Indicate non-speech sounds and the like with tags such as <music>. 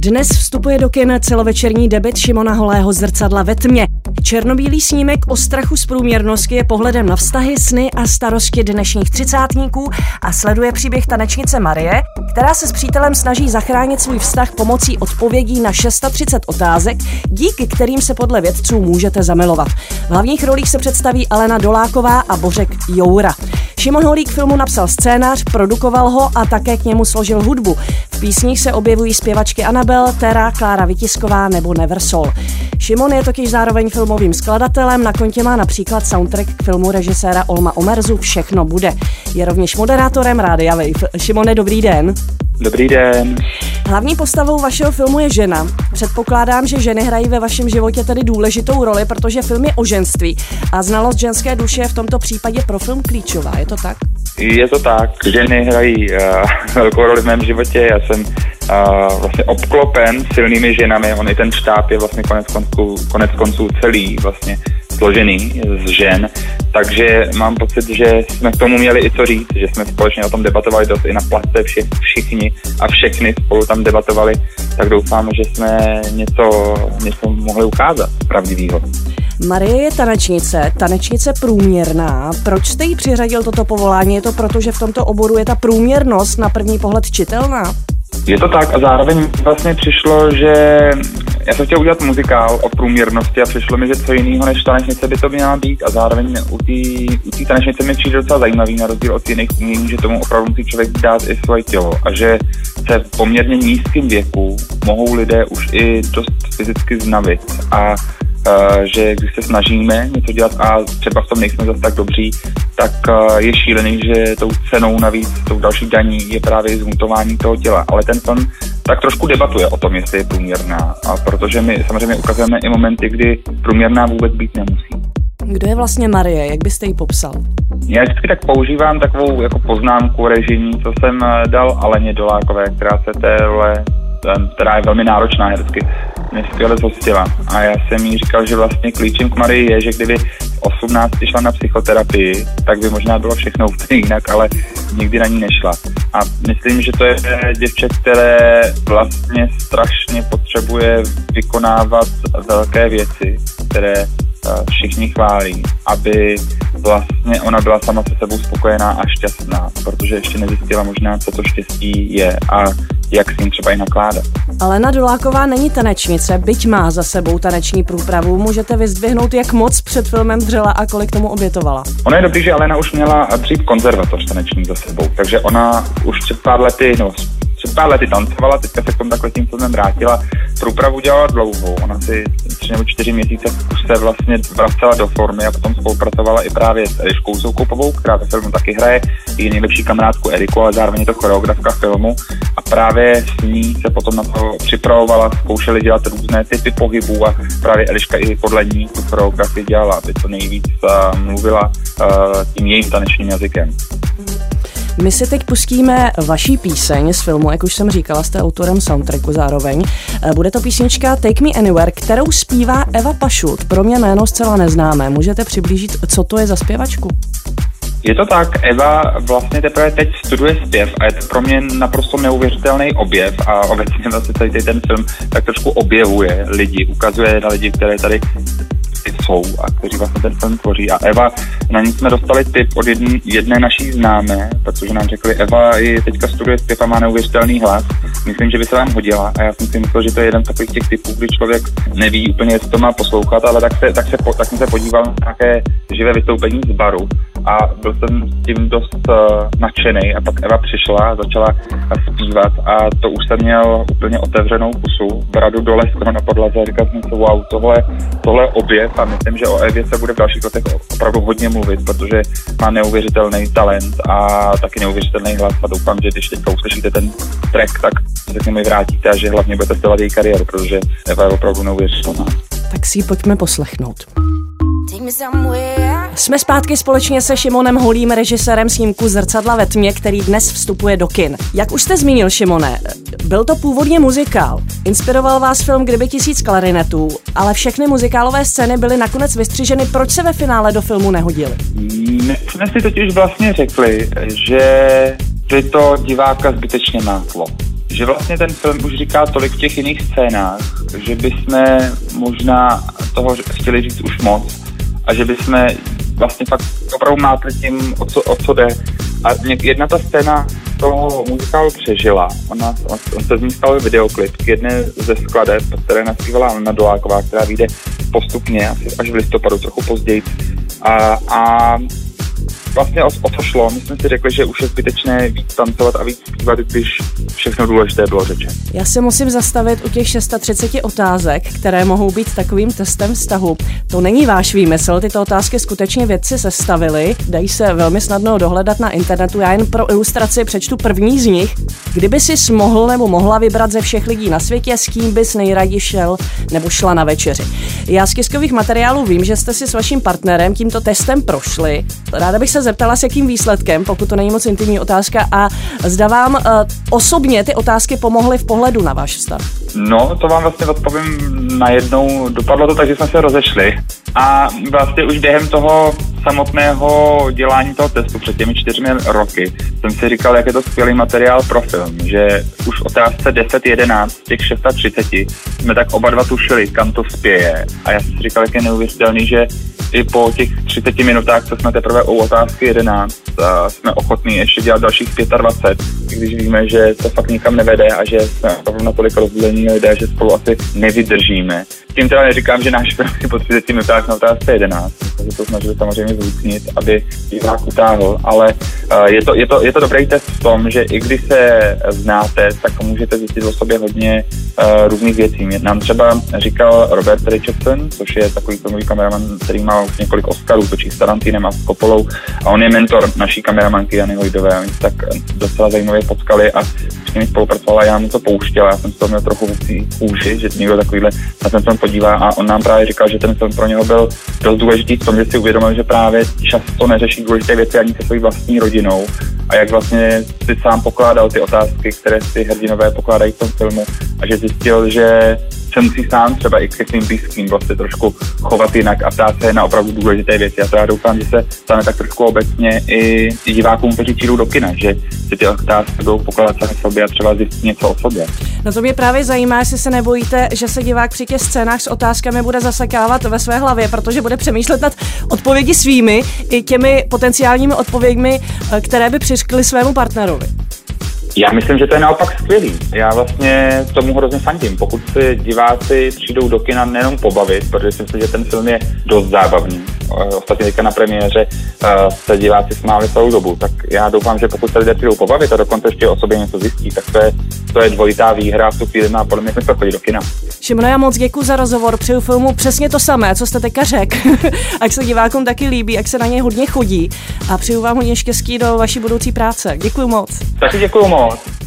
Dnes vstupuje do kin celovečerní debit Šimona Holého zrcadla ve tmě. Černobílý snímek o strachu z průměrnosti je pohledem na vztahy, sny a starosti dnešních třicátníků a sleduje příběh tanečnice Marie, která se s přítelem snaží zachránit svůj vztah pomocí odpovědí na 630 otázek, díky kterým se podle vědců můžete zamilovat. V hlavních rolích se představí Alena Doláková a Bořek Joura. Šimon Holík filmu napsal scénář, produkoval ho a také k němu složil hudbu. V písních se objevují zpěvačky Anabel, Tera, Klára Vytisková nebo Neversol. Šimon je totiž zároveň filmovým skladatelem, na kontě má například soundtrack k filmu režiséra Olma Omerzu Všechno bude. Je rovněž moderátorem Rádia Wave. Šimone, dobrý den. Dobrý den. Hlavní postavou vašeho filmu je žena. Předpokládám, že ženy hrají ve vašem životě tedy důležitou roli, protože film je o ženství a znalost ženské duše je v tomto případě pro film klíčová. Je to tak? Je to tak. Ženy hrají uh, <laughs> velkou roli v mém životě. Já jsem uh, vlastně obklopen silnými ženami. On i ten štáb je vlastně konec konců, konec konců celý vlastně složený z žen, takže mám pocit, že jsme k tomu měli i co říct, že jsme společně o tom debatovali dost i na place vši, všichni a všechny spolu tam debatovali, tak doufám, že jsme něco, něco mohli ukázat pravdivého. Marie je tanečnice, tanečnice průměrná. Proč jste jí přiřadil toto povolání? Je to proto, že v tomto oboru je ta průměrnost na první pohled čitelná? Je to tak a zároveň vlastně přišlo, že já jsem chtěl udělat muzikál o průměrnosti a přišlo mi, že co jiného než tanečnice by to měla být a zároveň u té tanečnice mi přijde docela zajímavý na rozdíl od jiných umění, že tomu opravdu musí člověk dát i svoje tělo a že se v poměrně nízkém věku mohou lidé už i dost fyzicky znavit a že když se snažíme něco dělat a třeba v tom nejsme zase tak dobří, tak je šílený, že tou cenou navíc, tou další daní je právě zhuntování toho těla. Ale ten film tak trošku debatuje o tom, jestli je průměrná. A protože my samozřejmě ukazujeme i momenty, kdy průměrná vůbec být nemusí. Kdo je vlastně Marie? Jak byste ji popsal? Já vždycky tak používám takovou jako poznámku režimní, co jsem eh, dal Aleně Dolákové, která se té role, která je velmi náročná herecky, mě skvěle zhostila. A já jsem jí říkal, že vlastně klíčem k Marii je, že kdyby v 18 šla na psychoterapii, tak by možná bylo všechno úplně jinak, ale nikdy na ní nešla. A myslím, že to je děvče, které vlastně strašně potřebuje vykonávat velké věci, které všichni chválí, aby vlastně ona byla sama se sebou spokojená a šťastná, protože ještě nezjistila možná, co to štěstí je a jak s ním třeba i nakládat. Alena Duláková není tanečnice, byť má za sebou taneční průpravu. Můžete vyzdvihnout, jak moc před filmem dřela a kolik tomu obětovala? Ono je dobrý, že Alena už měla dřív konzervatoř taneční za sebou, takže ona už před pár lety, no pár lety tancovala, teďka se k tomu takhle tím filmem vrátila. Průpravu dělala dlouhou, ona si tři nebo čtyři měsíce už se vlastně vracela do formy a potom spolupracovala i právě s Eliškou Soukupovou, která ve filmu taky hraje, její nejlepší kamarádku Eriku, ale zároveň je to choreografka filmu a právě s ní se potom na to připravovala, zkoušeli dělat různé typy pohybů a právě Eliška i podle ní tu choreografii dělala, aby to nejvíc uh, mluvila uh, tím jejím tanečním jazykem. My si teď pustíme vaší píseň z filmu, jak už jsem říkala, jste autorem soundtracku zároveň. Eh, bude to písnička Take Me Anywhere, kterou zpívá Eva Pašut. Pro mě jméno zcela neznámé. Můžete přiblížit, co to je za zpěvačku? Je to tak, Eva vlastně teprve teď studuje zpěv a je to pro mě naprosto neuvěřitelný objev a obecně vlastně celý ten film tak trošku objevuje lidi, ukazuje na lidi, které tady jsou a kteří vlastně ten film tvoří. A Eva, na ní jsme dostali tip od jedné, jedné naší známé, protože nám řekli, Eva je teďka studuje zpěv a má neuvěřitelný hlas. Myslím, že by se vám hodila a já jsem si myslel, že to je jeden z takových těch typů, kdy člověk neví úplně, jestli to má poslouchat, ale tak, se, tak, se, tak jsem se podíval na nějaké živé vystoupení z baru a byl jsem s tím dost uh, nadšený a pak Eva přišla a začala zpívat a to už jsem měl úplně otevřenou pusu, bradu dole skoro na podlaze a říkal jsem si, wow, tohle, tohle je objev a myslím, že o Evě se bude v dalších letech opravdu hodně mluvit, protože má neuvěřitelný talent a taky neuvěřitelný hlas a doufám, že když teďka uslyšíte ten track, tak se k němu vrátíte a že hlavně budete sledovat její kariéru, protože Eva je opravdu neuvěřitelná. Tak si ji pojďme poslechnout. Jsme zpátky společně se Šimonem Holím, režisérem snímku Zrcadla ve tmě, který dnes vstupuje do kin. Jak už jste zmínil, Šimone, byl to původně muzikál. Inspiroval vás film Kdyby tisíc klarinetů, ale všechny muzikálové scény byly nakonec vystřiženy. Proč se ve finále do filmu nehodili? My jsme si totiž vlastně řekli, že by to diváka zbytečně mátlo že vlastně ten film už říká tolik v těch jiných scénách, že bychom možná toho chtěli říct už moc a že bychom vlastně fakt opravdu mátli tím, o co, o co jde. A jedna ta scéna toho muzikálu přežila. Ona, on, on se z ní stal videoklip k jedné ze skladeb, které naspívala Anna Doláková, která vyjde postupně, asi až v listopadu, trochu později. A, a vlastně o, o co šlo. My jsme si řekli, že už je zbytečné víc tancovat a víc zpívat, když všechno důležité bylo řečeno. Já se musím zastavit u těch 630 otázek, které mohou být takovým testem vztahu. To není váš výmysl, tyto otázky skutečně vědci sestavili, dají se velmi snadno dohledat na internetu. Já jen pro ilustraci přečtu první z nich. Kdyby si mohl nebo mohla vybrat ze všech lidí na světě, s kým bys nejraději šel nebo šla na večeři. Já z kiskových materiálů vím, že jste si s vaším partnerem tímto testem prošli. Ráda bych se zeptala, s jakým výsledkem, pokud to není moc intimní otázka, a zda vám uh, osobně ty otázky pomohly v pohledu na váš vztah. No, to vám vlastně odpovím najednou. Dopadlo to tak, že jsme se rozešli. A vlastně už během toho samotného dělání toho testu před těmi čtyřmi roky jsem si říkal, jak je to skvělý materiál pro film, že už otázce 10-11 těch 630 jsme tak oba dva tušili, kam to spěje. A já jsem si říkal, jak je neuvěřitelný, že i po těch 30 minutách, co jsme teprve u otázky 11, jsme ochotní ještě dělat dalších 25, když víme, že to fakt nikam nevede a že jsme opravdu natolik rozdělení lidé, že spolu asi nevydržíme. Tím teda neříkám, že náš film po 30 minutách na otázce 11, protože to snažili samozřejmě zvucnit, aby divák utáhl, ale uh, je, to, je, to, je to dobrý test v tom, že i když se znáte, tak můžete zjistit o sobě hodně uh, různých věcí. Nám třeba říkal Robert Richardson, což je takový filmový kameraman, který má už několik Oscarů, točí s Tarantinem a s Kopolou a on je mentor naší kameramanky Jany Hojdové. Oni se tak docela zajímavě potkali a s nimi spolupracovala, já mu to pouštěl, já jsem toho měl trochu v kůži, že někdo takovýhle na film podívá a on nám právě říkal, že ten film pro něho byl dost důležitý v tom, že si uvědomil, že právě často neřeší důležité věci ani se svojí vlastní rodinou a jak vlastně si sám pokládal ty otázky, které si hrdinové pokládají v tom filmu a že zjistil, že se musí sám třeba i k svým blízkým vlastně trošku chovat jinak a ptát se na opravdu důležité věci. A to já doufám, že se stane tak trošku obecně i, divákům, kteří přijdou do kina, že si ty otázky budou pokládat sami sobě a třeba zjistit něco o sobě. No to mě právě zajímá, jestli se nebojíte, že se divák při těch scénách s otázkami bude zasekávat ve své hlavě, protože bude přemýšlet nad odpovědi svými i těmi potenciálními odpověďmi, eh, které by přiškly svému partnerovi. Já myslím, že to je naopak skvělý. Já vlastně tomu hrozně fandím. Pokud si diváci přijdou do kina nejenom pobavit, protože si myslím, že ten film je dost zábavný. Ostatně teďka na premiéře uh, se diváci smáli celou dobu, tak já doufám, že pokud se lidé přijdou pobavit a dokonce ještě o sobě něco zjistí, tak to je, to je dvojitá výhra v tu chvíli má podle mě smysl chodit do kina. Šimona, já moc děkuji za rozhovor. Přeju filmu přesně to samé, co jste teďka řekl. <laughs> ať se divákům taky líbí, jak se na něj hodně chodí. A přeju vám hodně štěstí do vaší budoucí práce. Děkuji moc. Taky děkuji moc.